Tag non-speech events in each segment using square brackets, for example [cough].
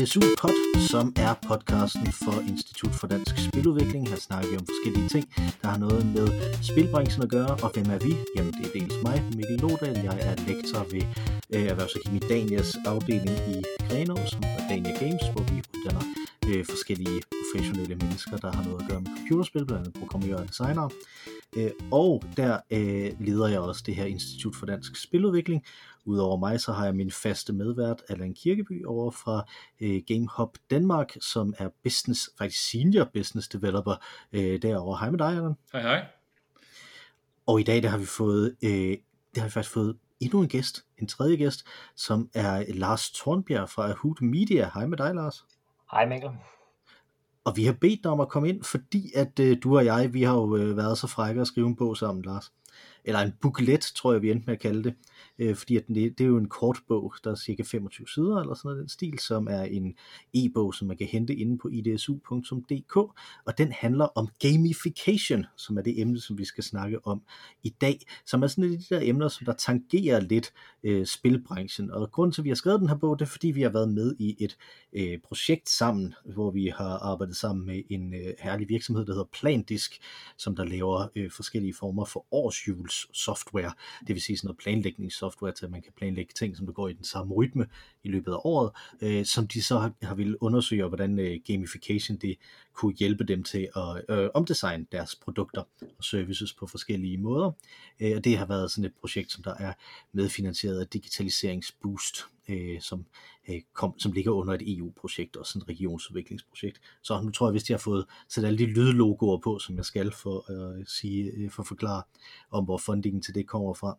DSU Pod, som er podcasten for Institut for Dansk Spiludvikling. Her snakker vi om forskellige ting, der har noget med spilbranchen at gøre. Og hvem er vi? Jamen det er dels mig, Mikkel Lodal. Jeg er lektor ved øh, Erhvervsakademi Danias afdeling i Grenå, som er Dania Games, hvor vi uddanner øh, forskellige professionelle mennesker, der har noget at gøre med computerspil, blandt andet programmerere og designere. Øh, og der øh, leder jeg også det her Institut for Dansk Spiludvikling. Udover mig, så har jeg min faste medvært, Allan Kirkeby, over fra øh, GameHop Danmark, som er business, faktisk senior business developer øh, derovre. Hej med dig, Allan. Hej hej. Og i dag, der har vi fået, øh, det har vi faktisk fået endnu en gæst, en tredje gæst, som er Lars Tornbjerg fra Ahoot Media. Hej med dig, Lars. Hej Mikkel. Og vi har bedt dig om at komme ind, fordi at øh, du og jeg, vi har jo øh, været så frække at skrive en bog sammen, Lars. Eller en booklet, tror jeg, vi endte med at kalde det. Øh, fordi at det, det er jo en kort bog, der er cirka 25 sider eller sådan noget den stil, som er en e-bog, som man kan hente inde på idsu.dk, og den handler om gamification, som er det emne, som vi skal snakke om i dag, som er sådan et af de der emner, som der tangerer lidt øh, spilbranchen, og grunden til, at vi har skrevet den her bog, det er, fordi vi har været med i et øh, projekt sammen, hvor vi har arbejdet sammen med en øh, herlig virksomhed, der hedder Plandisk, som der laver øh, forskellige former for årsjul software, det vil sige sådan noget planlægningssoftware, til, at man kan planlægge ting, som der går i den samme rytme i løbet af året, øh, som de så har, har ville undersøge, hvordan øh, gamification det kunne hjælpe dem til at øh, omdesigne deres produkter og services på forskellige måder. Øh, og det har været sådan et projekt, som der er medfinansieret af Digitaliseringsboost, øh, som, øh, kom, som ligger under et EU-projekt og sådan et regionsudviklingsprojekt. Så nu tror jeg, hvis de har fået sat alle de lydlogoer på, som jeg skal for at øh, sige, øh, for at forklare om, hvor fundingen til det kommer fra.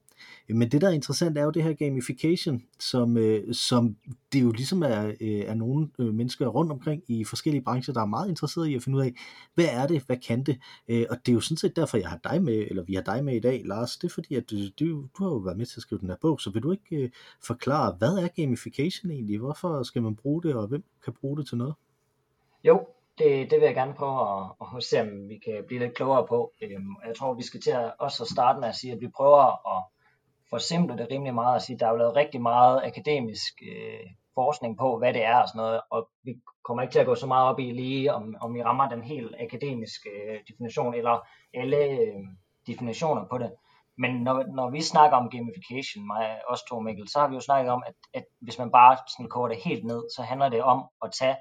Øh, men det, der er interessant, er jo det her gamification, som, øh, som det jo ligesom er, øh, er nogle øh, mennesker rundt omkring i forskellige brancher, der er meget interesserede i at finde ud af, hvad er det, hvad kan det? Øh, og det er jo sådan set derfor, jeg har dig med, eller vi har dig med i dag, Lars. Det er fordi, at øh, du, du, har jo været med til at skrive den her bog, så vil du ikke øh, forklare, hvad er gamification egentlig? Hvorfor skal man bruge det, og hvem kan bruge det til noget? Jo, det, det vil jeg gerne prøve at, at se, om vi kan blive lidt klogere på. Øhm, jeg tror, vi skal til at også starte med at sige, at vi prøver at forsimple det rimelig meget og sige, at der er jo lavet rigtig meget akademisk øh, forskning på, hvad det er og sådan noget, og vi kommer ikke til at gå så meget op i lige, om, om vi rammer den helt akademiske øh, definition, eller alle øh, definitioner på det. Men når, når vi snakker om gamification, mig også to Mikkel, så har vi jo snakket om, at, at hvis man bare sådan koger det helt ned, så handler det om at tage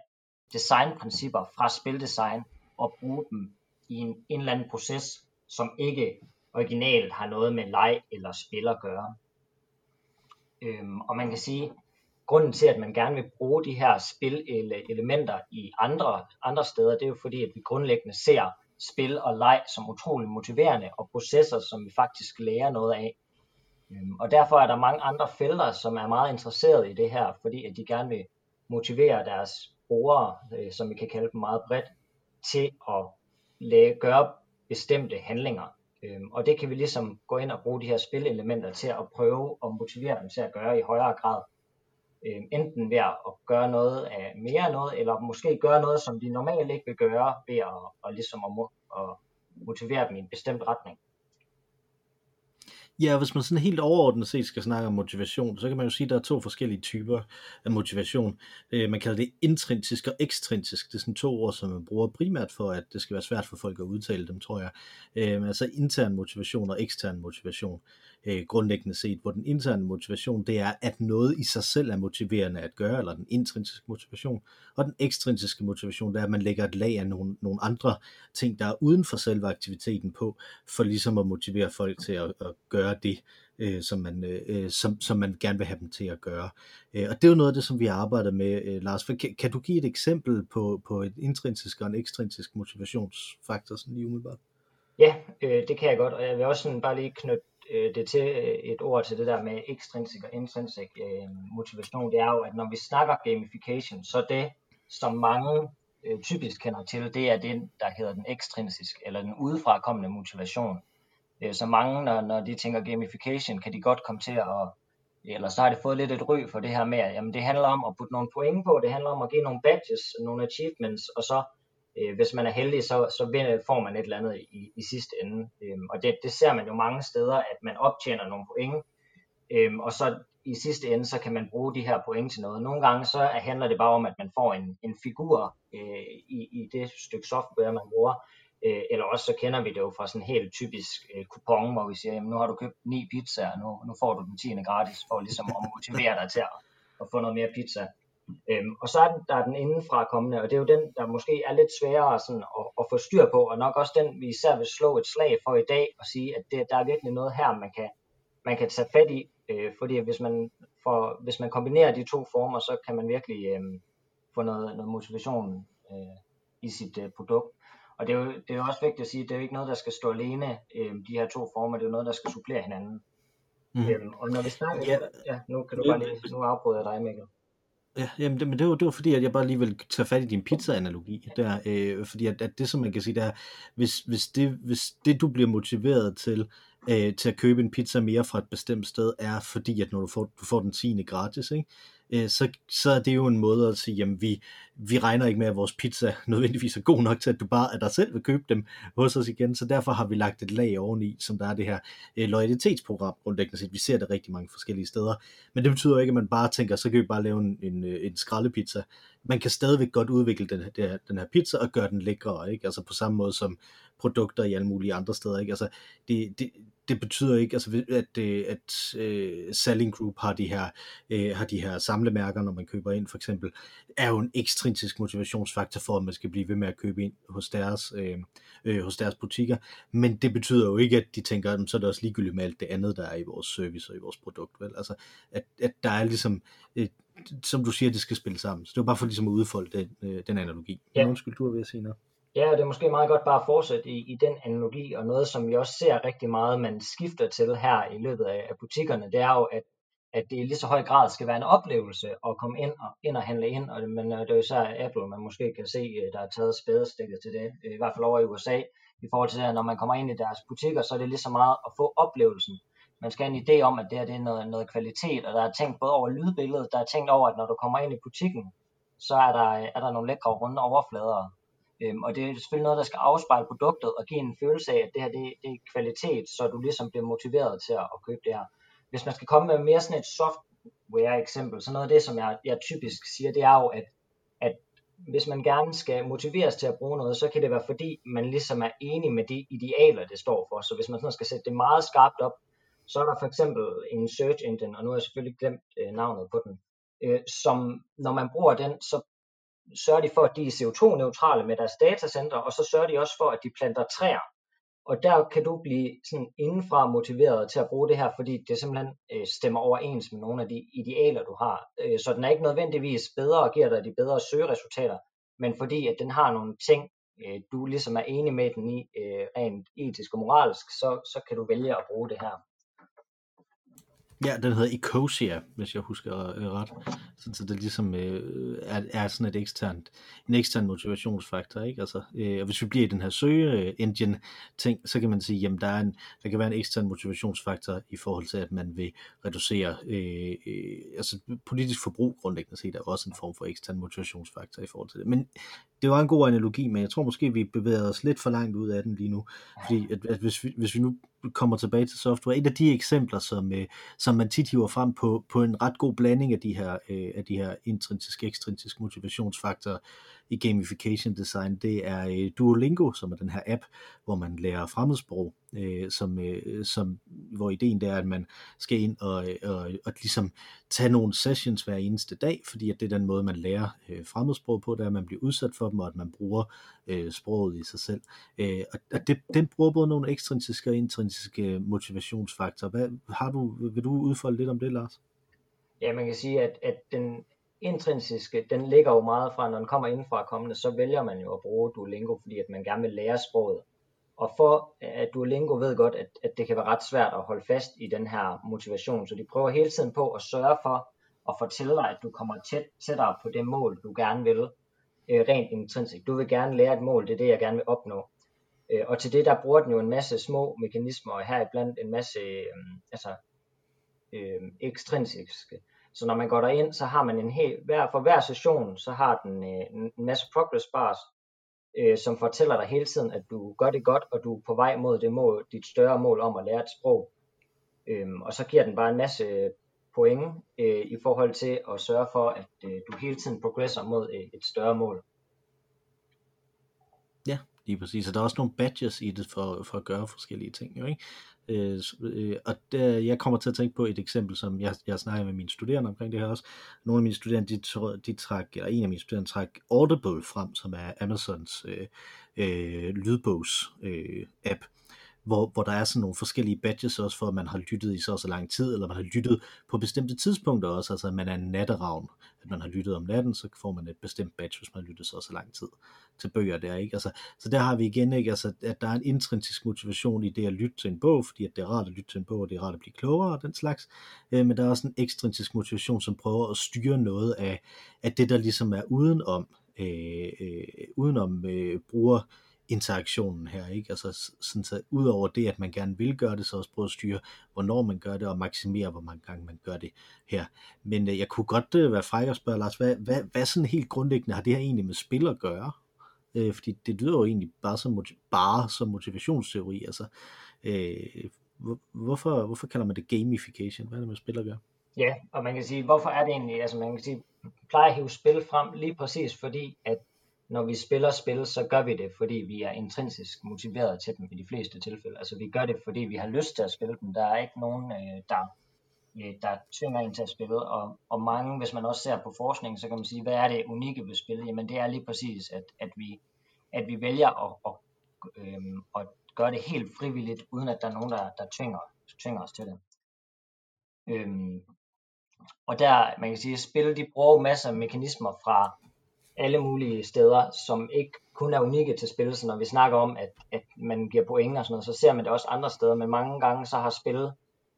designprincipper fra spildesign og bruge dem i en, en eller anden proces, som ikke originalt har noget med leg eller spil at gøre. Øhm, og man kan sige, grunden til, at man gerne vil bruge de her spil-elementer i andre, andre steder, det er jo fordi, at vi grundlæggende ser spil og leg som utrolig motiverende og processer, som vi faktisk lærer noget af. Øhm, og derfor er der mange andre felter, som er meget interesserede i det her, fordi at de gerne vil motivere deres brugere, øh, som vi kan kalde dem meget bredt, til at gøre bestemte handlinger. Øhm, og det kan vi ligesom gå ind og bruge de her spilelementer til at prøve at motivere dem til at gøre i højere grad øh, enten ved at gøre noget af mere noget, eller måske gøre noget, som de normalt ikke vil gøre, ved at, og ligesom at, at motivere dem i en bestemt retning. Ja, hvis man sådan helt overordnet set skal snakke om motivation, så kan man jo sige, at der er to forskellige typer af motivation. Øh, man kalder det intrinsisk og ekstrinsisk. Det er sådan to ord, som man bruger primært for, at det skal være svært for folk at udtale dem, tror jeg. Øh, altså intern motivation og ekstern motivation øh, grundlæggende set, hvor den interne motivation, det er, at noget i sig selv er motiverende at gøre, eller den intrinsiske motivation, og den ekstrinsiske motivation, det er, at man lægger et lag af nogle, nogle andre ting, der er uden for selve aktiviteten på, for ligesom at motivere folk til at, at gøre det, øh, som, man, øh, som, som man gerne vil have dem til at gøre. Øh, og det er jo noget af det, som vi arbejder med, øh, Lars. Kan, kan du give et eksempel på, på et intrinsisk og en ekstrinsisk motivationsfaktor, sådan lige umiddelbart? Ja, øh, det kan jeg godt, og jeg vil også sådan bare lige knytte øh, det til øh, et ord til det der med ekstrinsisk og intrinsisk øh, motivation, det er jo, at når vi snakker gamification, så det, som mange øh, typisk kender til, det er det, der hedder den ekstrinsisk, eller den udefrakommende motivation. Øh, så mange, når, når de tænker gamification, kan de godt komme til at, eller så har det fået lidt et ry for det her med, at jamen, det handler om at putte nogle point på, det handler om at give nogle badges, nogle achievements, og så øh, hvis man er heldig, så, så vinder, får man et eller andet i, i sidste ende. Øhm, og det, det ser man jo mange steder, at man optjener nogle point, øhm, og så i sidste ende, så kan man bruge de her point til noget. Nogle gange så handler det bare om, at man får en, en figur øh, i, i det stykke software, man bruger, øh, eller også så kender vi det jo fra sådan en helt typisk øh, kupon, hvor vi siger, jamen nu har du købt ni pizzaer, nu, nu får du den tiende gratis, for ligesom at motivere dig til at, at få noget mere pizza. Øhm, og så er den, der er den indenfra kommende, og det er jo den, der måske er lidt sværere sådan at, at få styr på, og nok også den, vi især vil slå et slag for i dag, og sige, at det, der er virkelig noget her, man kan, man kan tage fat i, øh, fordi hvis man, for, hvis man kombinerer de to former, så kan man virkelig øh, få noget, noget motivation øh, i sit øh, produkt. Og det er, jo, det er jo også vigtigt at sige, at det er jo ikke noget, der skal stå alene, øh, de her to former, det er jo noget, der skal supplere hinanden. Mm. Øhm, og når vi snakker, ja, ja nu kan du bare lige, nu afbryder jeg dig, Mikkel. Ja, jamen det, men det var, det var fordi, at jeg bare lige ville tage fat i din pizza-analogi der, øh, fordi at, at det, som man kan sige, det er, hvis, hvis, det, hvis det, du bliver motiveret til, øh, til at købe en pizza mere fra et bestemt sted, er fordi, at når du får, du får den 10. gratis, ikke? Øh, så, så er det jo en måde at sige, jamen vi, vi regner ikke med, at vores pizza [laughs] nødvendigvis er god nok til, at du bare at dig selv vil købe dem hos os igen, så derfor har vi lagt et lag oveni, som der er det her øh, loyalitetsprogram grundlæggende set. Altså, vi ser det rigtig mange forskellige steder, men det betyder ikke, at man bare tænker, så kan vi bare lave en, en, øh, en skraldepizza. Man kan stadigvæk godt udvikle den her, den her pizza og gøre den lækre, ikke? Altså på samme måde som produkter i alle mulige andre steder, ikke? Altså det, det, det betyder ikke, altså, at, øh, at uh, Selling Group har de her, uh, har de her samlemærker, når man køber ind for eksempel, er jo en ekstrinsisk motivationsfaktor for, at man skal blive ved med at købe ind hos deres, uh, uh, hos deres butikker. Men det betyder jo ikke, at de tænker, at så er det også ligegyldigt med alt det andet, der er i vores service og i vores produkt. Vel? Altså, at, at der er ligesom, uh, som du siger, det skal spille sammen. Så det var bare for ligesom at udfolde den, uh, den analogi. Ja. Undskyld, du har ved at sige noget. Ja, og det er måske meget godt bare at fortsætte i, i den analogi, og noget, som vi også ser rigtig meget, man skifter til her i løbet af, af butikkerne, det er jo, at, at det i lige så høj grad skal være en oplevelse at komme ind og, ind og handle ind, og, men øh, det er jo især Apple, man måske kan se, øh, der er taget spædestikket til det, øh, i hvert fald over i USA, i forhold til at når man kommer ind i deres butikker, så er det lige så meget at få oplevelsen. Man skal have en idé om, at det her det er noget, noget kvalitet, og der er tænkt både over lydbilledet, der er tænkt over, at når du kommer ind i butikken, så er der, er der nogle lækre runde overflader, Øhm, og det er selvfølgelig noget, der skal afspejle produktet og give en følelse af, at det her det, det er kvalitet, så du ligesom bliver motiveret til at, at købe det her. Hvis man skal komme med mere sådan et software eksempel, så noget af det, som jeg, jeg typisk siger, det er jo, at, at hvis man gerne skal motiveres til at bruge noget, så kan det være fordi, man ligesom er enig med de idealer, det står for. Så hvis man sådan skal sætte det meget skarpt op, så er der for eksempel en search engine, og nu har jeg selvfølgelig glemt øh, navnet på den, øh, som når man bruger den, så sørger de for, at de er CO2-neutrale med deres datacenter, og så sørger de også for, at de planter træer. Og der kan du blive sådan indenfra motiveret til at bruge det her, fordi det simpelthen øh, stemmer overens med nogle af de idealer, du har. Øh, så den er ikke nødvendigvis bedre og giver dig de bedre søgeresultater, men fordi at den har nogle ting, øh, du ligesom er enig med den i, øh, rent etisk og moralsk, så, så kan du vælge at bruge det her. Ja, den hedder Ecosia, hvis jeg husker øh, ret. Sådan, så det ligesom øh, er, er sådan et eksternt, en ekstern motivationsfaktor. Ikke? Altså, øh, og hvis vi bliver i den her søge-engine ting, så kan man sige, jamen der, er en, der kan være en ekstern motivationsfaktor i forhold til, at man vil reducere øh, øh, altså politisk forbrug grundlæggende set er også en form for ekstern motivationsfaktor i forhold til det. Men det var en god analogi, men jeg tror måske, vi bevæger os lidt for langt ud af den lige nu. Fordi at, at hvis, vi, hvis vi nu kommer tilbage til software, et af de eksempler, som, øh, som man tit hiver frem på, på en ret god blanding af de her, øh, af de her intrinsiske ekstrinsiske motivationsfaktorer i gamification design, det er øh, Duolingo, som er den her app, hvor man lærer fremmedsprog, øh, som, øh, som, hvor ideen der er, at man skal ind og, øh, og, og ligesom tage nogle sessions hver eneste dag, fordi at det er den måde, man lærer øh, fremmedsprog på, det er, at man bliver udsat for dem, og at man bruger øh, sproget i sig selv. Øh, og det, den bruger både nogle ekstrinsiske og intrinsiske motivationsfaktorer. Hvad, har du, vil du udfolde lidt om det, Lars? Ja, man kan sige, at, at den intrinsiske, den ligger jo meget fra, når den kommer indenfra kommende, så vælger man jo at bruge Duolingo, fordi at man gerne vil lære sproget. Og for at Duolingo ved godt, at, at det kan være ret svært at holde fast i den her motivation, så de prøver hele tiden på at sørge for at fortælle dig, at du kommer tæt, tættere på det mål, du gerne vil, øh, rent intrinsisk. Du vil gerne lære et mål, det er det, jeg gerne vil opnå. Øh, og til det, der bruger den jo en masse små mekanismer, og heriblandt en masse øh, altså, øh, ekstrinsiske. Så når man går derind, så har man en hel, hver, for hver session, så har den øh, en masse progress bars, øh, som fortæller dig hele tiden, at du gør det godt, og du er på vej mod det mål, dit større mål om at lære et sprog. Øhm, og så giver den bare en masse øh, point øh, i forhold til at sørge for, at øh, du hele tiden progresser mod øh, et større mål. Ja, lige præcis. Og der er også nogle badges i det for, for at gøre forskellige ting, jo ikke? Øh, øh, og der, jeg kommer til at tænke på et eksempel, som jeg, jeg snakker med mine studerende omkring det her også. Nogle af mine studerende, de, de træk, eller en af mine studerende træk Audible frem, som er Amazons øh, øh, lydbogs øh, app hvor, hvor der er sådan nogle forskellige badges også for, at man har lyttet i så og så lang tid, eller man har lyttet på bestemte tidspunkter også, altså at man er en natteravn, at man har lyttet om natten, så får man et bestemt badge, hvis man har lyttet så og så lang tid til bøger der, ikke? Altså, så der har vi igen, ikke? Altså, at der er en intrinsisk motivation i det at lytte til en bog, fordi at det er rart at lytte til en bog, og det er rart at blive klogere og den slags, øh, men der er også en ekstrinsisk motivation, som prøver at styre noget af, af det, der ligesom er udenom, øh, øh, udenom øh, bruger interaktionen her, ikke? Altså sådan så udover det, at man gerne vil gøre det, så også prøve at styre, hvornår man gør det, og maksimere, hvor mange gange man gør det her. Men øh, jeg kunne godt øh, være fræk og spørge, Lars, hvad, hvad, hvad sådan helt grundlæggende har det her egentlig med spil at gøre? Øh, fordi det lyder jo egentlig bare som, bare som motivationsteori, altså øh, hvorfor, hvorfor kalder man det gamification? Hvad er det med spil at gøre? Ja, og man kan sige, hvorfor er det egentlig, altså man kan sige, plejer at hive spil frem lige præcis fordi, at når vi spiller spil, så gør vi det, fordi vi er intrinsisk motiveret til dem i de fleste tilfælde. Altså vi gør det, fordi vi har lyst til at spille dem. Der er ikke nogen, øh, der, øh, der tvinger en til at spille. Og, og mange, hvis man også ser på forskning, så kan man sige, hvad er det unikke ved spil? Jamen det er lige præcis, at, at, vi, at vi vælger at, at, øh, at gøre det helt frivilligt, uden at der er nogen, der, der tvinger, tvinger os til det. Øhm, og der, man kan sige, at spil, de bruger masser af mekanismer fra alle mulige steder, som ikke kun er unikke til spil. Så når vi snakker om, at, at man giver point og sådan noget, så ser man det også andre steder. Men mange gange så har spil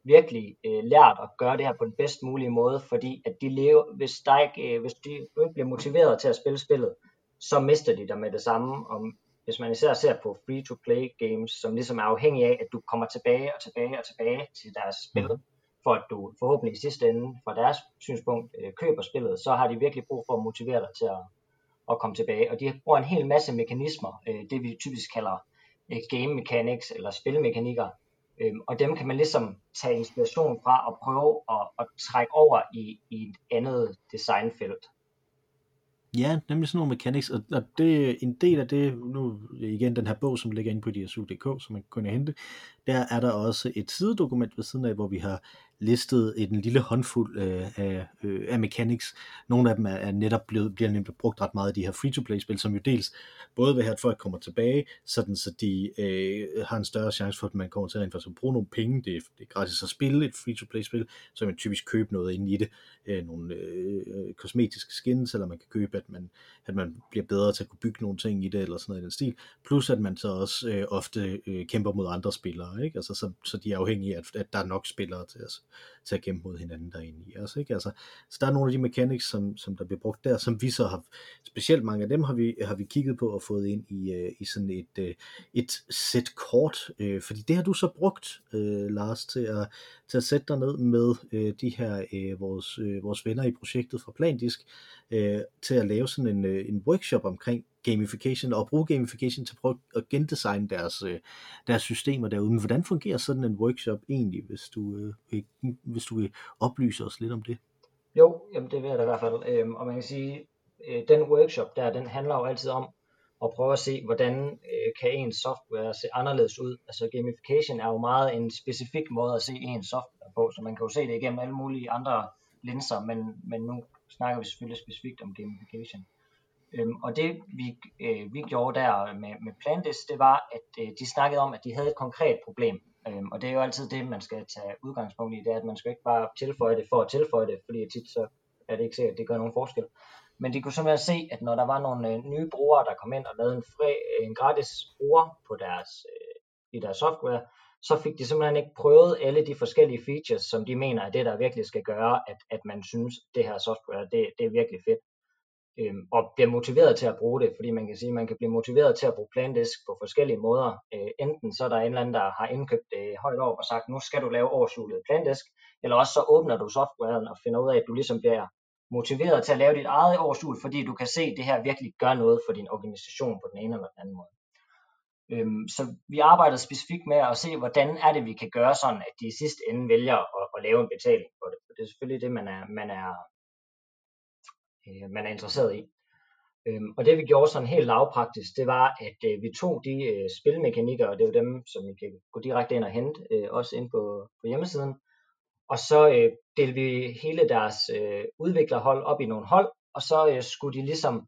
virkelig øh, lært at gøre det her på den bedst mulige måde, fordi at de lever, hvis, der ikke, øh, hvis de ikke bliver motiveret til at spille spillet, så mister de der med det samme. Og hvis man især ser på free-to-play games, som ligesom er afhængige af, at du kommer tilbage og tilbage og tilbage til deres spil, mm for at du forhåbentlig i sidste ende, fra deres synspunkt, øh, køber spillet, så har de virkelig brug for at motivere dig til at, at komme tilbage. Og de bruger en hel masse mekanismer, øh, det vi typisk kalder øh, game mechanics eller spilmekanikker. Øh, og dem kan man ligesom tage inspiration fra og prøve at, at trække over i, i et andet designfelt. Ja, nemlig sådan nogle mechanics, og, og det er en del af det, nu igen den her bog, som ligger inde på DSU.dk, som man kan kunne hente, der er der også et sidedokument ved siden af, hvor vi har listet en lille håndfuld øh, af, øh, af mechanics. Nogle af dem er, er netop blevet, bliver nemlig brugt ret meget i de her free-to-play-spil, som jo dels både vil have, at folk kommer tilbage, sådan så de øh, har en større chance for, at man kommer til at, at bruge nogle penge. Det er, det er gratis at spille et free-to-play-spil, så man typisk købe noget ind i det. Øh, nogle øh, kosmetiske skins, eller man kan købe, at man, at man bliver bedre til at kunne bygge nogle ting i det, eller sådan noget i den stil. Plus at man så også øh, ofte øh, kæmper mod andre spillere, ikke? Altså, så, så de er afhængige af, at, at der er nok spillere til os til at kæmpe mod hinanden derinde i os. Ikke? Altså, så der er nogle af de mechanics, som, som der bliver brugt der, som vi så har, specielt mange af dem har vi, har vi kigget på og fået ind i, øh, i sådan et, øh, et sæt kort, øh, fordi det har du så brugt, øh, Lars, til at, til at sætte dig ned med øh, de her øh, vores, øh, vores venner i projektet fra Plandisk, øh, til at lave sådan en, øh, en workshop omkring gamification og bruge gamification til at prøve at gendesigne deres, øh, deres systemer derude. Men hvordan fungerer sådan en workshop egentlig, hvis du, øh, hvis du vil oplyse os lidt om det? Jo, jamen det vil jeg da i hvert fald. Øhm, og man kan sige, øh, den workshop der, den handler jo altid om at prøve at se, hvordan øh, kan ens software se anderledes ud. Altså gamification er jo meget en specifik måde at se ens software på, så man kan jo se det igennem alle mulige andre linser, men, men nu snakker vi selvfølgelig specifikt om gamification. Øhm, og det vi, øh, vi gjorde der med, med Plantis, det var, at øh, de snakkede om, at de havde et konkret problem. Øhm, og det er jo altid det, man skal tage udgangspunkt i, det er, at man skal ikke bare tilføje det for at tilføje det, fordi tit så er det ikke sikkert, at det gør nogen forskel. Men de kunne simpelthen se, at når der var nogle øh, nye brugere, der kom ind og lavede en, fri, en gratis bruger på deres, øh, i deres software, så fik de simpelthen ikke prøvet alle de forskellige features, som de mener er det, der virkelig skal gøre, at, at man synes, det her software, det, det er virkelig fedt øh, og bliver motiveret til at bruge det, fordi man kan sige, at man kan blive motiveret til at bruge Plandisk på forskellige måder. Øh, enten så er der en eller anden, der har indkøbt det højt over og sagt, nu skal du lave årshjulet Plandisk, eller også så åbner du softwaren og finder ud af, at du ligesom bliver motiveret til at lave dit eget årshjul, fordi du kan se, at det her virkelig gør noget for din organisation på den ene eller den anden måde. Øhm, så vi arbejder specifikt med at se, hvordan er det, vi kan gøre sådan, at de i sidste ende vælger at, at lave en betaling for det. For det er selvfølgelig det, man er, man er, øh, man er interesseret i. Øhm, og det vi gjorde sådan helt lavpraktisk, det var, at øh, vi tog de øh, spilmekanikker, og det er jo dem, som I kan gå direkte ind og hente, øh, også ind på, på hjemmesiden, og så øh, delte vi hele deres øh, udviklerhold op i nogle hold, og så øh, skulle de ligesom,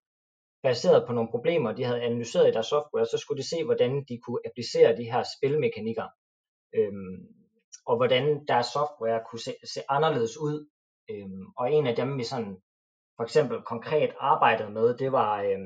baseret på nogle problemer, de havde analyseret i deres software, så skulle de se, hvordan de kunne applicere de her spilmekanikker, øhm, og hvordan deres software kunne se, se anderledes ud. Øhm, og en af dem, vi sådan for eksempel konkret arbejdede med, det var øh,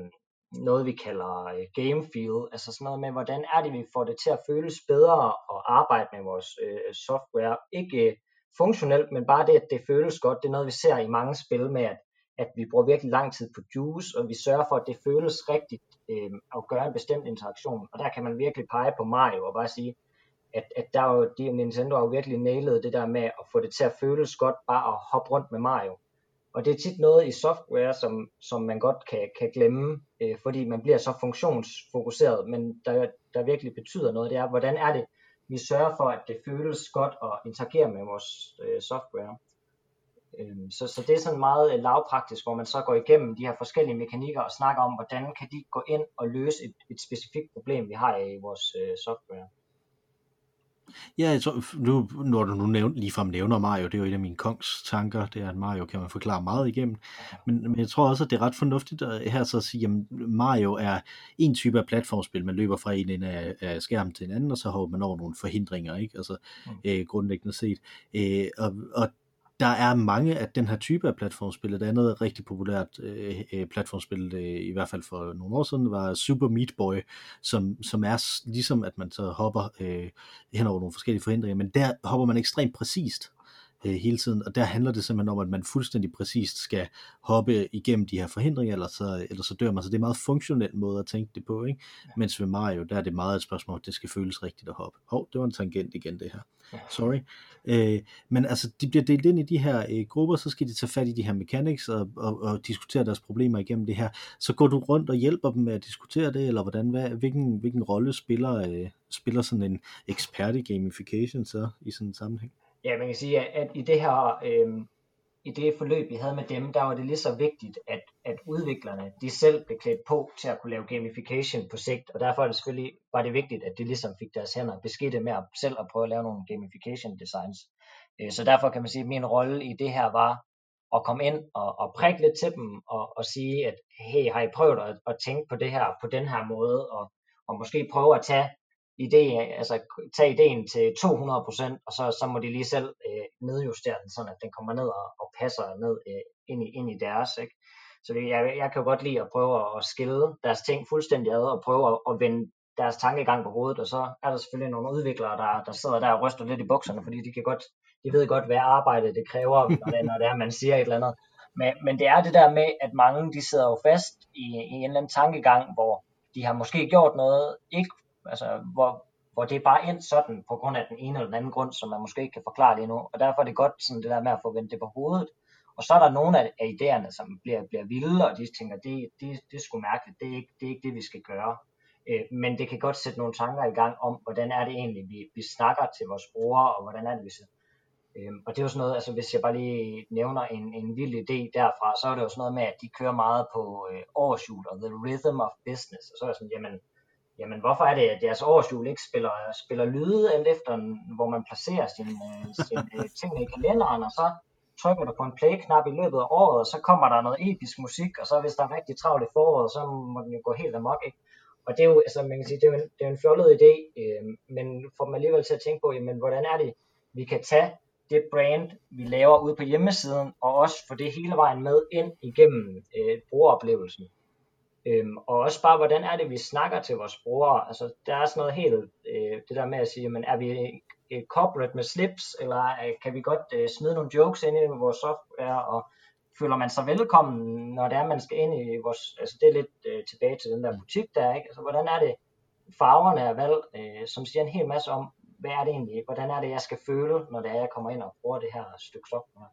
noget, vi kalder øh, game feel, altså sådan noget med, hvordan er det, vi får det til at føles bedre at arbejde med vores øh, software. Ikke øh, funktionelt, men bare det, at det føles godt. Det er noget, vi ser i mange spil med, at, at vi bruger virkelig lang tid på juice, og vi sørger for, at det føles rigtigt øh, at gøre en bestemt interaktion. Og der kan man virkelig pege på Mario og bare sige, at, at der er jo, de, Nintendo har jo virkelig nailet det der med at få det til at føles godt bare at hoppe rundt med Mario. Og det er tit noget i software, som, som man godt kan, kan glemme, øh, fordi man bliver så funktionsfokuseret, men der, der virkelig betyder noget, det er, hvordan er det, vi sørger for, at det føles godt at interagere med vores øh, software. Øh, så, så det er sådan meget øh, lavpraktisk, hvor man så går igennem de her forskellige mekanikker og snakker om, hvordan kan de gå ind og løse et, et specifikt problem, vi har i vores øh, software. Ja, jeg tror, nu, når du nu nævner, ligefrem nævner Mario, det er jo en af mine kongs tanker, det er, at Mario kan man forklare meget igennem. Men, men jeg tror også, at det er ret fornuftigt at her så at sige, at Mario er en type af platformspil, man løber fra en ende af, af skærmen til en anden, og så hopper man over nogle forhindringer, ikke? Altså mm. øh, grundlæggende set. Øh, og, og der er mange af den her type af platformspil. Et er noget rigtig populært øh, øh, platformspil, øh, i hvert fald for nogle år siden, var Super Meat Boy, som, som er ligesom, at man så hopper øh, hen over nogle forskellige forhindringer, men der hopper man ekstremt præcist øh, hele tiden, og der handler det simpelthen om, at man fuldstændig præcist skal hoppe igennem de her forhindringer, eller så, eller så dør man. Så det er en meget funktionel måde at tænke det på, ikke? Mens ved Mario, der er det meget et spørgsmål, at det skal føles rigtigt at hoppe. Hov, oh, det var en tangent igen det her. Sorry. Øh, men altså, de bliver delt ind i de her øh, grupper, så skal de tage fat i de her mechanics og, og, og diskutere deres problemer igennem det her. Så går du rundt og hjælper dem med at diskutere det, eller hvordan, hvad, hvilken, hvilken rolle spiller, øh, spiller sådan en ekspert i gamification så i sådan en sammenhæng? Ja, man kan sige, at, at i det her øh, i det forløb, vi havde med dem, der var det lige så vigtigt, at, at udviklerne, de selv blev klædt på til at kunne lave gamification på sigt, og derfor er det selvfølgelig, var det vigtigt, at de ligesom fik deres hænder. Beskidte med at selv at prøve at lave nogle gamification designs. Øh, så derfor kan man sige, at min rolle i det her var at komme ind og, og prikke lidt til dem, og, og sige, at hey, har I prøvet at, at tænke på det her på den her måde, og, og måske prøve at tage idé, altså tage ideen til 200%, og så, så må de lige selv øh, nedjustere den, sådan at den kommer ned og, og passer ned øh, ind, i, ind i deres. Ikke? Så det, jeg, jeg kan jo godt lide at prøve at skille deres ting fuldstændig ad, og prøve at, at vende deres tankegang på hovedet, og så er der selvfølgelig nogle udviklere, der, der sidder der og ryster lidt i bukserne, fordi de kan godt, de ved godt, hvad arbejdet det kræver, når det, når det er, man siger et eller andet. Men, men det er det der med, at mange de sidder jo fast i, i en eller anden tankegang, hvor de har måske gjort noget, ikke altså, hvor, hvor det er bare endt sådan på grund af den ene eller den anden grund, som man måske ikke kan forklare lige nu. Og derfor er det godt sådan det der med at få vendt det på hovedet. Og så er der nogle af, af idéerne, som bliver, bliver vilde, og de tænker, det, det, det er sgu mærkeligt, det er, ikke, det er ikke det, vi skal gøre. Øh, men det kan godt sætte nogle tanker i gang om, hvordan er det egentlig, vi, vi snakker til vores brugere, og hvordan er det, vi så Øh, og det er jo sådan noget, altså hvis jeg bare lige nævner en, en vild idé derfra, så er det jo sådan noget med, at de kører meget på øh, overshoot og the rhythm of business. Og så er det sådan, jamen, jamen hvorfor er det, at jeres årshjul ikke spiller, spiller lyde alt efter, hvor man placerer sine, sin, øh, øh, ting i kalenderen, og så trykker du på en play-knap i løbet af året, og så kommer der noget episk musik, og så hvis der er rigtig travlt i foråret, så må den jo gå helt amok, ikke? Og det er jo, altså man kan sige, det er jo en, det er en fjollet idé, øh, men får man alligevel til at tænke på, jamen hvordan er det, vi kan tage det brand, vi laver ude på hjemmesiden, og også få det hele vejen med ind igennem øh, brugeroplevelsen. Øhm, og også bare, hvordan er det, vi snakker til vores brugere? Altså, der er sådan noget helt, øh, det der med at sige, men er vi et corporate med slips, eller øh, kan vi godt øh, smide nogle jokes ind i vores software, og føler man sig velkommen, når det er, man skal ind i vores, altså det er lidt øh, tilbage til den der butik der, ikke? Altså, hvordan er det, farverne er valgt, øh, som siger en hel masse om, hvad er det egentlig, hvordan er det, jeg skal føle, når det er, jeg kommer ind og bruger det her stykke software.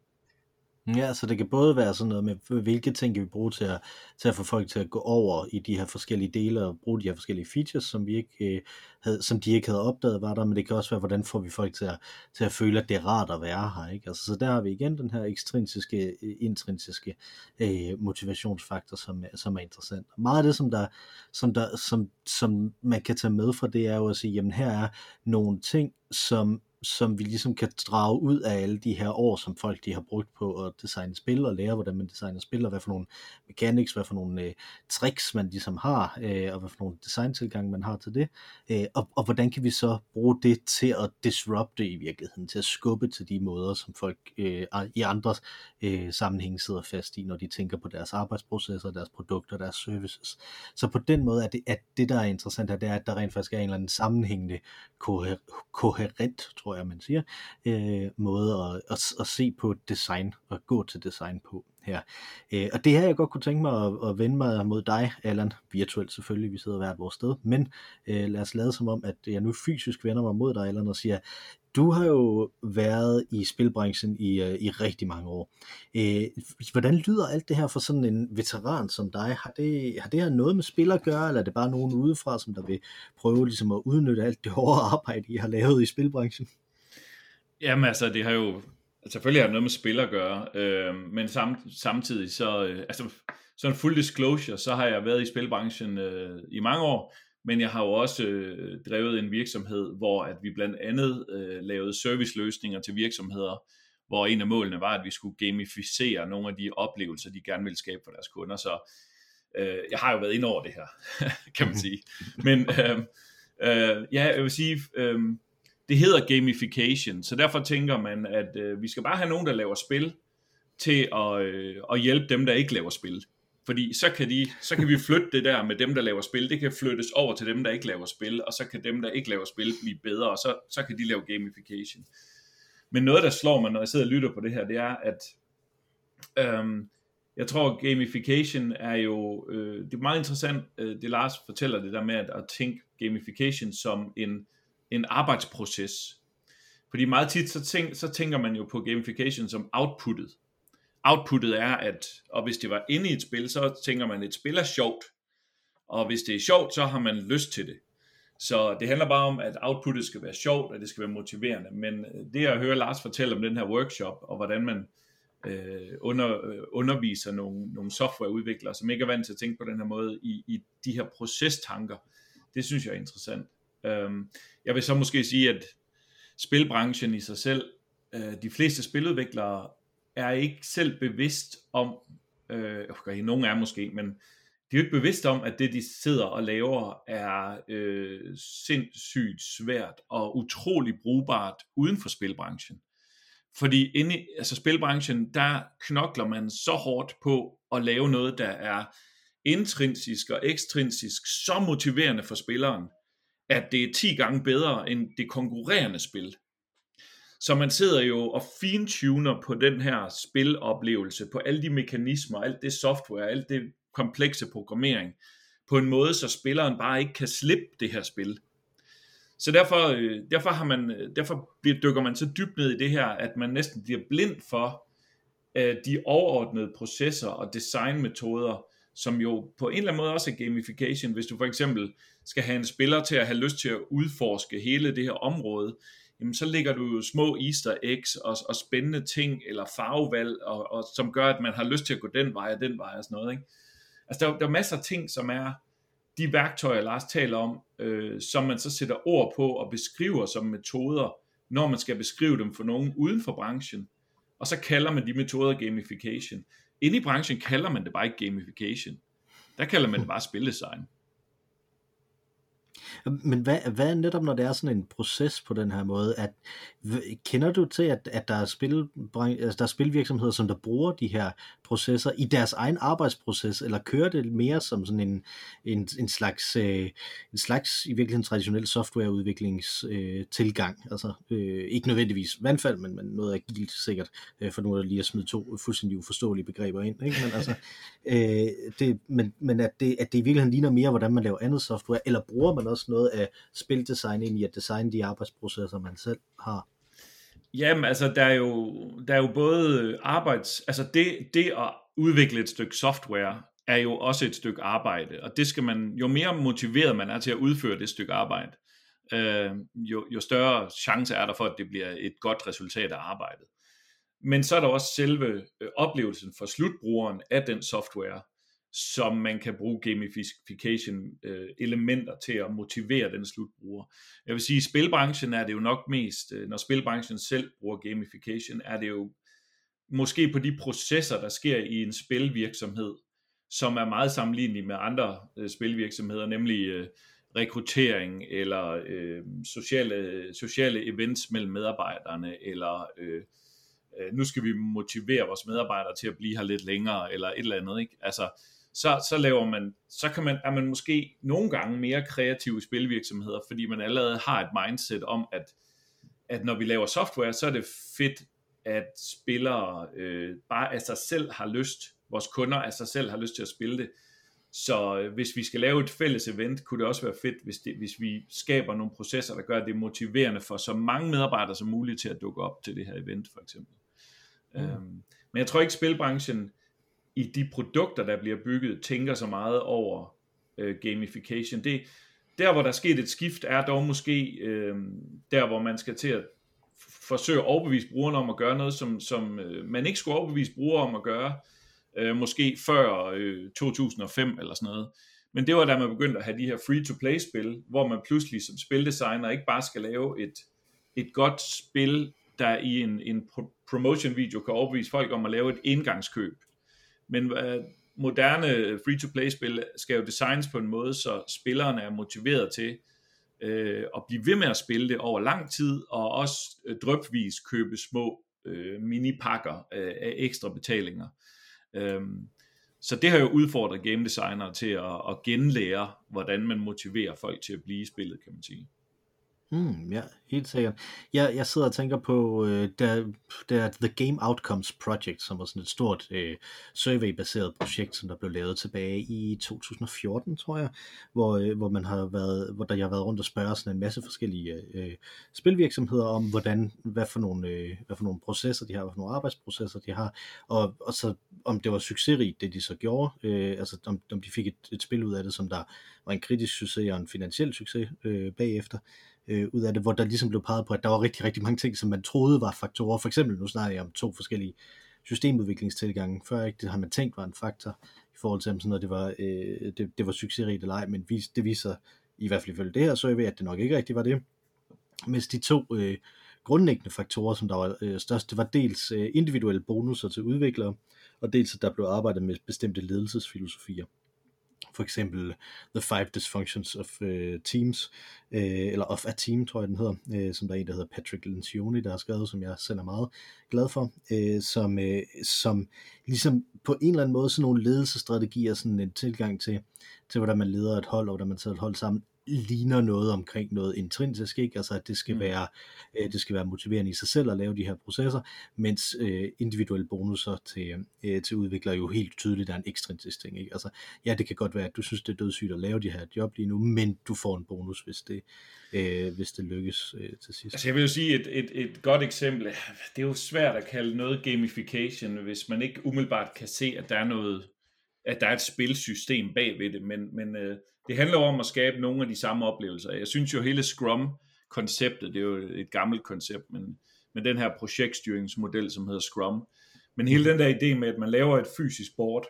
Ja, så det kan både være sådan noget med, hvilke ting kan vi bruge til at, til at få folk til at gå over i de her forskellige dele og bruge de her forskellige features, som, vi ikke, øh, havde, som de ikke havde opdaget var der, men det kan også være, hvordan får vi folk til at, til at føle, at det er rart at være her. Ikke? Altså, så der har vi igen den her ekstrinsiske, øh, intrinsiske øh, motivationsfaktor, som, øh, som er interessant. Og meget af det, som, der, som, der, som, som man kan tage med fra det, er jo at sige, jamen her er nogle ting, som som vi ligesom kan drage ud af alle de her år, som folk de har brugt på at designe spil og lære, hvordan man designer spil, og hvad for nogle mechanics, hvad for nogle øh, tricks man ligesom har, øh, og hvad for nogle designtilgange man har til det, øh, og, og hvordan kan vi så bruge det til at disrupte i virkeligheden, til at skubbe til de måder, som folk øh, i andre øh, sammenhænge sidder fast i, når de tænker på deres arbejdsprocesser, deres produkter, deres services. Så på den måde er det, at det der er interessant her, det er, at der rent faktisk er en eller anden sammenhængende, koher- koherent, tror jeg, man siger, øh, måde at, at, at se på design og gå til design på her. Øh, og det her jeg godt kunne tænke mig at, at vende mig mod dig, Allan, virtuelt selvfølgelig, vi sidder hvert vores sted, men øh, lad os lade som om, at jeg nu fysisk vender mig mod dig, Allan, og siger, du har jo været i spilbranchen i, øh, i rigtig mange år. Øh, hvordan lyder alt det her for sådan en veteran som dig? Har det, har det her noget med spil at gøre, eller er det bare nogen udefra, som der vil prøve ligesom at udnytte alt det hårde [laughs] arbejde, I har lavet i spilbranchen? Jamen altså, det har jo selvfølgelig har det noget med spil at gøre, øh, men samt, samtidig så, øh, altså sådan full disclosure, så har jeg været i spilbranchen øh, i mange år, men jeg har jo også øh, drevet en virksomhed, hvor at vi blandt andet øh, lavede serviceløsninger til virksomheder, hvor en af målene var, at vi skulle gamificere nogle af de oplevelser, de gerne ville skabe for deres kunder. Så øh, jeg har jo været ind over det her, [laughs] kan man sige. Men øh, øh, ja, jeg vil sige, øh, det hedder gamification, så derfor tænker man, at øh, vi skal bare have nogen, der laver spil, til at, øh, at hjælpe dem, der ikke laver spil. Fordi så kan, de, så kan vi flytte det der med dem, der laver spil, det kan flyttes over til dem, der ikke laver spil, og så kan dem, der ikke laver spil, blive bedre, og så, så kan de lave gamification. Men noget, der slår mig, når jeg sidder og lytter på det her, det er, at øhm, jeg tror, gamification er jo, øh, det er meget interessant, øh, det Lars fortæller det der med at, at tænke gamification som en, en arbejdsproces. Fordi meget tit, så, tænk, så tænker man jo på gamification som outputtet outputtet er, at og hvis det var inde i et spil, så tænker man, at et spil er sjovt, og hvis det er sjovt, så har man lyst til det. Så det handler bare om, at outputtet skal være sjovt, og det skal være motiverende. Men øh, det at høre Lars fortælle om den her workshop, og hvordan man øh, under, øh, underviser nogle, nogle softwareudviklere, som ikke er vant til at tænke på den her måde, i, i de her procestanker, det synes jeg er interessant. Øhm, jeg vil så måske sige, at spilbranchen i sig selv, øh, de fleste spiludviklere er ikke selv bevidst om, øh, okay, nogen er måske, men de er jo ikke bevidst om, at det de sidder og laver er øh, sindssygt svært og utrolig brugbart uden for spilbranchen. Fordi inde i altså spilbranchen, der knokler man så hårdt på at lave noget, der er intrinsisk og ekstrinsisk så motiverende for spilleren, at det er 10 gange bedre end det konkurrerende spil. Så man sidder jo og fintuner på den her spiloplevelse, på alle de mekanismer, alt det software, alt det komplekse programmering, på en måde, så spilleren bare ikke kan slippe det her spil. Så derfor, øh, derfor, har man, øh, derfor dykker man så dybt ned i det her, at man næsten bliver blind for uh, de overordnede processer og designmetoder, som jo på en eller anden måde også er gamification. Hvis du for eksempel skal have en spiller til at have lyst til at udforske hele det her område, jamen så ligger du jo små easter eggs og, og spændende ting, eller farvevalg, og, og, som gør, at man har lyst til at gå den vej og den vej og sådan noget. Ikke? Altså der, der er masser af ting, som er de værktøjer, Lars taler om, øh, som man så sætter ord på og beskriver som metoder, når man skal beskrive dem for nogen uden for branchen. Og så kalder man de metoder gamification. Inde i branchen kalder man det bare ikke gamification. Der kalder man det bare spildesign. Men hvad, hvad er netop, når det er sådan en proces på den her måde, at kender du til, at, at der, er spil, altså der er spilvirksomheder, som der bruger de her processer i deres egen arbejdsproces, eller kører det mere som sådan en, en, en slags, øh, en slags i virkeligheden traditionel softwareudviklingstilgang, øh, altså øh, ikke nødvendigvis vandfald, men, men noget agilt sikkert, øh, for nu er der lige at smide to fuldstændig uforståelige begreber ind, ikke? Men, altså, [laughs] øh, det, men, men at, det, at det i virkeligheden ligner mere, hvordan man laver andet software, eller bruger man også noget af spildesign ind i at designe de arbejdsprocesser, man selv har? Jamen, altså, der er jo, der er jo både arbejds... Altså, det, det at udvikle et stykke software er jo også et stykke arbejde, og det skal man, jo mere motiveret man er til at udføre det stykke arbejde, øh, jo, jo større chance er der for, at det bliver et godt resultat af arbejdet. Men så er der også selve øh, oplevelsen for slutbrugeren af den software, som man kan bruge gamification øh, elementer til at motivere den slutbruger. Jeg vil sige, i spilbranchen er det jo nok mest, øh, når spilbranchen selv bruger gamification, er det jo måske på de processer, der sker i en spilvirksomhed, som er meget sammenlignelige med andre øh, spilvirksomheder, nemlig øh, rekruttering eller øh, sociale, sociale events mellem medarbejderne, eller øh, øh, nu skal vi motivere vores medarbejdere til at blive her lidt længere, eller et eller andet. Ikke? Altså, så, så laver man, så kan man, er man måske nogle gange mere kreativ i spilvirksomheder, fordi man allerede har et mindset om, at, at når vi laver software, så er det fedt, at spillere øh, bare af sig selv har lyst, vores kunder af sig selv har lyst til at spille det. Så øh, hvis vi skal lave et fælles event, kunne det også være fedt, hvis, det, hvis vi skaber nogle processer, der gør det motiverende for så mange medarbejdere som muligt til at dukke op til det her event, for eksempel. Mm. Øhm, men jeg tror ikke, spilbranchen i de produkter, der bliver bygget, tænker så meget over øh, gamification. Det, der, hvor der er sket et skift, er dog måske øh, der, hvor man skal til at forsøge at overbevise brugerne om at gøre noget, som, som øh, man ikke skulle overbevise brugere om at gøre, øh, måske før øh, 2005 eller sådan noget. Men det var da man begyndte at have de her free-to-play-spil, hvor man pludselig som spildesigner ikke bare skal lave et, et godt spil, der i en, en promotion-video kan overbevise folk om at lave et indgangskøb. Men øh, moderne free-to-play-spil skal jo designes på en måde, så spillerne er motiveret til øh, at blive ved med at spille det over lang tid, og også øh, drøbvis købe små øh, minipakker øh, af ekstra betalinger. Um, så det har jo udfordret game designere til at, at genlære, hvordan man motiverer folk til at blive i spillet, kan man sige. Mm, ja, helt sikkert. Jeg, jeg sidder og tænker på, øh, der, der The Game Outcomes Project, som var sådan et stort øh, survey-baseret projekt, som der blev lavet tilbage i 2014, tror jeg, hvor, øh, hvor man har været, hvor der jeg har været rundt og spørge sådan en masse forskellige øh, spilvirksomheder om, hvordan, hvad for nogle, øh, hvad for nogle processer de har, hvad for nogle arbejdsprocesser de har, og, og så om det var succesrigt, det de så gjorde, øh, altså om, om de fik et, et spil ud af det, som der var en kritisk succes og en finansiel succes øh, bagefter øh, ud af det, hvor der ligesom blev peget på, at der var rigtig, rigtig mange ting, som man troede var faktorer. For eksempel, nu snakker jeg om to forskellige systemudviklingstilgange. Før ikke det har man tænkt var en faktor i forhold til, om sådan noget, det var, øh, det, det var succesrigt eller ej, men vis, det viser i hvert fald ifølge det her survey, at det nok ikke rigtig var det. Mens de to øh, grundlæggende faktorer, som der var øh, størst, det var dels øh, individuelle bonusser til udviklere, og dels at der blev arbejdet med bestemte ledelsesfilosofier for eksempel øh, The Five Dysfunctions of uh, Teams, uh, eller of a Team, tror jeg den hedder, uh, som der er en, der hedder Patrick Lencioni, der har skrevet, som jeg selv er meget glad for, uh, som, uh, som ligesom på en eller anden måde sådan nogle ledelsesstrategier, sådan en tilgang til, til hvordan man leder et hold, og hvordan man sætter et hold sammen, ligner noget omkring noget intrinsisk, ikke? altså at det skal, mm. være, øh, det skal være motiverende i sig selv at lave de her processer, mens øh, individuelle bonusser til, øh, til udviklere jo helt tydeligt er en ekstrinsisk ting. Ikke? Altså, ja, det kan godt være, at du synes, det er dødssygt at lave de her job lige nu, men du får en bonus, hvis det, øh, hvis det lykkes øh, til sidst. Altså jeg vil jo sige, et, et, et godt eksempel, det er jo svært at kalde noget gamification, hvis man ikke umiddelbart kan se, at der er noget at der er et spilsystem bag ved det, men, men øh, det handler om at skabe nogle af de samme oplevelser. Jeg synes jo hele Scrum-konceptet, det er jo et gammelt koncept, men, men den her projektstyringsmodel, som hedder Scrum, men hele den der idé med, at man laver et fysisk board,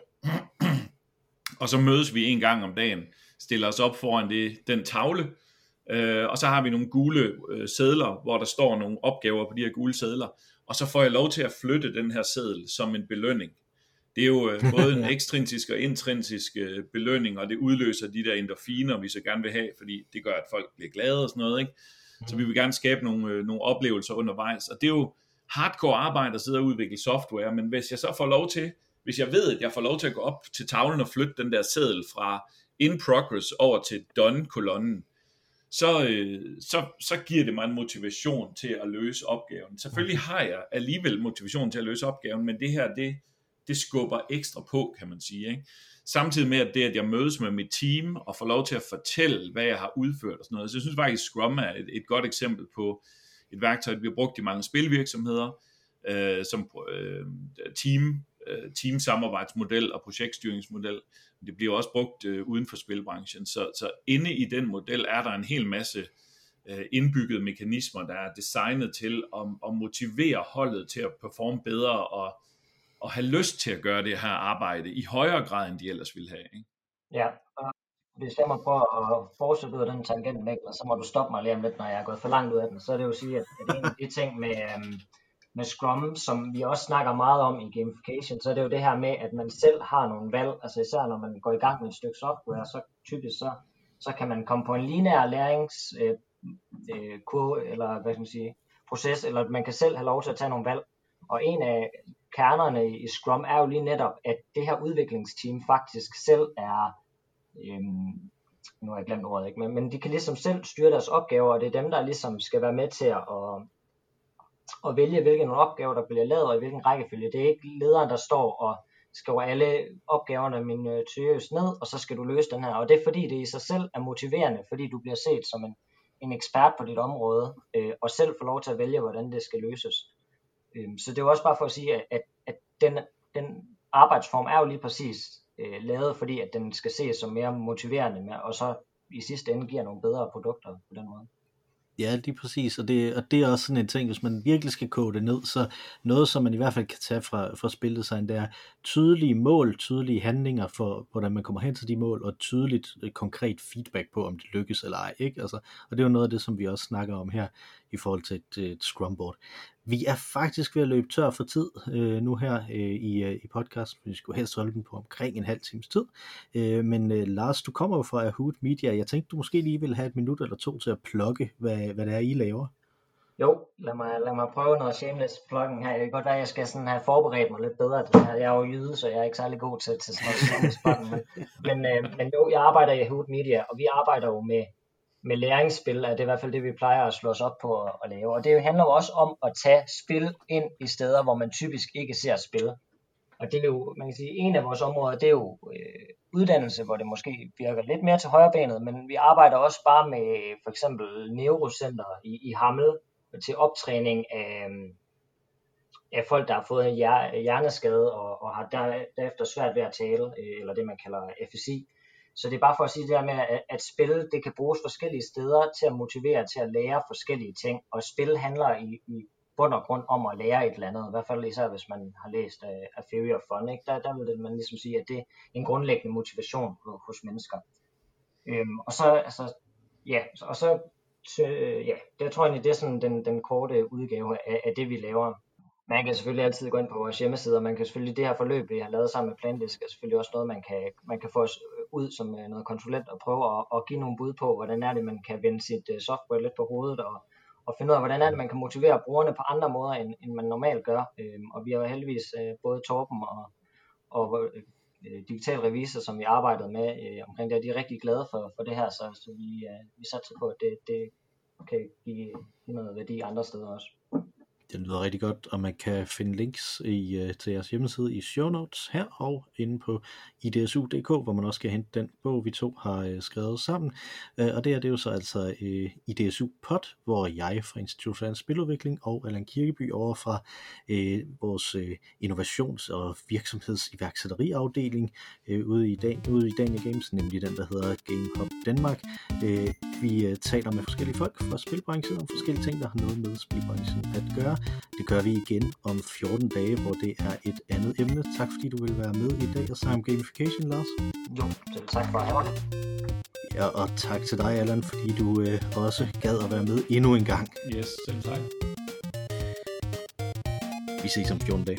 [clears throat] og så mødes vi en gang om dagen, stiller os op foran det, den tavle, øh, og så har vi nogle gule øh, sædler, hvor der står nogle opgaver på de her gule sædler, og så får jeg lov til at flytte den her seddel som en belønning det er jo øh, [laughs] både en ekstrinsisk og intrinsisk øh, belønning, og det udløser de der endorfiner, vi så gerne vil have, fordi det gør, at folk bliver glade og sådan noget. Ikke? Så vi vil gerne skabe nogle, øh, nogle oplevelser undervejs, og det er jo hardcore arbejde at sidde og udvikle software, men hvis jeg så får lov til, hvis jeg ved, at jeg får lov til at gå op til tavlen og flytte den der seddel fra in progress over til done-kolonnen, så, så, så giver det mig en motivation til at løse opgaven. Selvfølgelig har jeg alligevel motivation til at løse opgaven, men det her, det, det skubber ekstra på, kan man sige. Ikke? Samtidig med at det, at jeg mødes med mit team og får lov til at fortælle, hvad jeg har udført og sådan noget. Så jeg synes faktisk, Scrum er et, et godt eksempel på et værktøj, der bliver brugt i mange spilvirksomheder, øh, som øh, team, øh, teamsamarbejdsmodel og projektstyringsmodel. Det bliver også brugt øh, uden for spilbranchen. Så, så inde i den model er der en hel masse øh, indbyggede mekanismer, der er designet til at, at motivere holdet til at performe bedre og, og have lyst til at gøre det her arbejde i højere grad, end de ellers ville have. Ikke? Ja, og hvis jeg må prøve at fortsætte ud af den tangent, Mikkel, så må du stoppe mig lige om lidt, når jeg er gået for langt ud af den. Så er det jo at sige, at, at en af de ting med, øhm, med Scrum, som vi også snakker meget om i gamification, så er det jo det her med, at man selv har nogle valg, altså især når man går i gang med et stykke software, så typisk så, så kan man komme på en lineær læringskurve, øh, øh, eller hvad skal man sige, proces, eller man kan selv have lov til at tage nogle valg. Og en af kernerne i Scrum er jo lige netop, at det her udviklingsteam faktisk selv er, øhm, nu har jeg glemt ordet, ikke? Men, men de kan ligesom selv styre deres opgaver, og det er dem, der ligesom skal være med til at, at, at vælge, hvilke nogle opgaver, der bliver lavet, og i hvilken rækkefølge. Det er ikke lederen, der står og skriver alle opgaverne minutiøst øh, ned, og så skal du løse den her. Og det er fordi, det i sig selv er motiverende, fordi du bliver set som en, en ekspert på dit område, øh, og selv får lov til at vælge, hvordan det skal løses. Øh, så det er også bare for at sige, at, at, at den, den arbejdsform er jo lige præcis øh, lavet, fordi at den skal ses som mere motiverende, og så i sidste ende giver nogle bedre produkter på den måde. Ja, lige præcis, og det, og det er også sådan en ting, hvis man virkelig skal kode det ned, så noget, som man i hvert fald kan tage fra, fra spillet sig, det er tydelige mål, tydelige handlinger for, hvordan man kommer hen til de mål, og tydeligt øh, konkret feedback på, om det lykkes eller ej. Ikke? Altså, og det er jo noget af det, som vi også snakker om her i forhold til et, et scrumboard. Vi er faktisk ved at løbe tør for tid øh, nu her øh, i, øh, i podcasten, vi skulle helst holde den på omkring en halv times tid. Øh, men øh, Lars, du kommer jo fra Ahoot Media. Jeg tænkte, du måske lige ville have et minut eller to til at plukke, hvad, hvad det er, I laver. Jo, lad mig, lad mig prøve noget shameless plugging her. Det kan godt være, at jeg skal sådan have forberedt mig lidt bedre det her. Jeg er jo jyde, så jeg er ikke særlig god til, til sådan noget shameless plugging. Men, men, øh, men jo, jeg arbejder i Ahoot Media, og vi arbejder jo med med læringsspil, er det i hvert fald det, vi plejer at slå os op på at, at lave. Og det handler jo også om at tage spil ind i steder, hvor man typisk ikke ser spil. Og det er jo, man kan sige, en af vores områder, det er jo øh, uddannelse, hvor det måske virker lidt mere til højrebenet, men vi arbejder også bare med for eksempel neurocenter i, i Hammel til optræning af, af folk, der har fået en hjerneskade og, og har der, derefter svært ved at tale, øh, eller det man kalder FSI. Så det er bare for at sige det der med, at, at spil det kan bruges forskellige steder til at motivere til at lære forskellige ting. Og spil handler i, i bund og grund om at lære et eller andet. I hvert fald især hvis man har læst uh, A Theory of Fun. Ikke? Der, der vil man ligesom sige, at det er en grundlæggende motivation hos mennesker. Øhm, og så, altså, ja, og så, øh, ja, det tror jeg, det er sådan den, den korte udgave af, af det, vi laver man kan selvfølgelig altid gå ind på vores hjemmeside, og man kan selvfølgelig, det her forløb, vi har lavet sammen med Plandisk, er selvfølgelig også noget, man kan, man kan få os øh, ud som øh, noget konsulent og prøve at, at give nogle bud på, hvordan er det, man kan vende sit øh, software lidt på hovedet, og, og finde ud af, hvordan er det, man kan motivere brugerne på andre måder, end, end man normalt gør. Øhm, og vi har heldigvis både Torben og, og digital revisor, som vi arbejdede med omkring det, og de er rigtig glade for, for det her, så, så vi, vi satser på, at det, det kan give noget værdi andre steder også. Det lyder rigtig godt, og man kan finde links i, uh, til jeres hjemmeside i show notes her og inde på idsu.dk, hvor man også kan hente den bog, vi to har øh, skrevet sammen. Uh, og det er det jo så altså uh, IDSU Pod, hvor jeg fra Institut for Spiludvikling og Allan Kirkeby over fra uh, vores uh, innovations- og virksomhedsiværksætteriafdeling uh, ude, i Dan, ude i Dania Games, nemlig den, der hedder Game Hub Danmark. Uh, vi uh, taler med forskellige folk fra spilbranchen om forskellige ting, der har noget med spilbranchen at gøre. Det gør vi igen om 14 dage, hvor det er et andet emne. Tak fordi du vil være med i dag og snakke om gamification, Lars. Jo, tak for at Ja, og tak til dig, Allan, fordi du øh, også gad at være med endnu en gang. Yes, selv tak. Vi ses om 14 dage.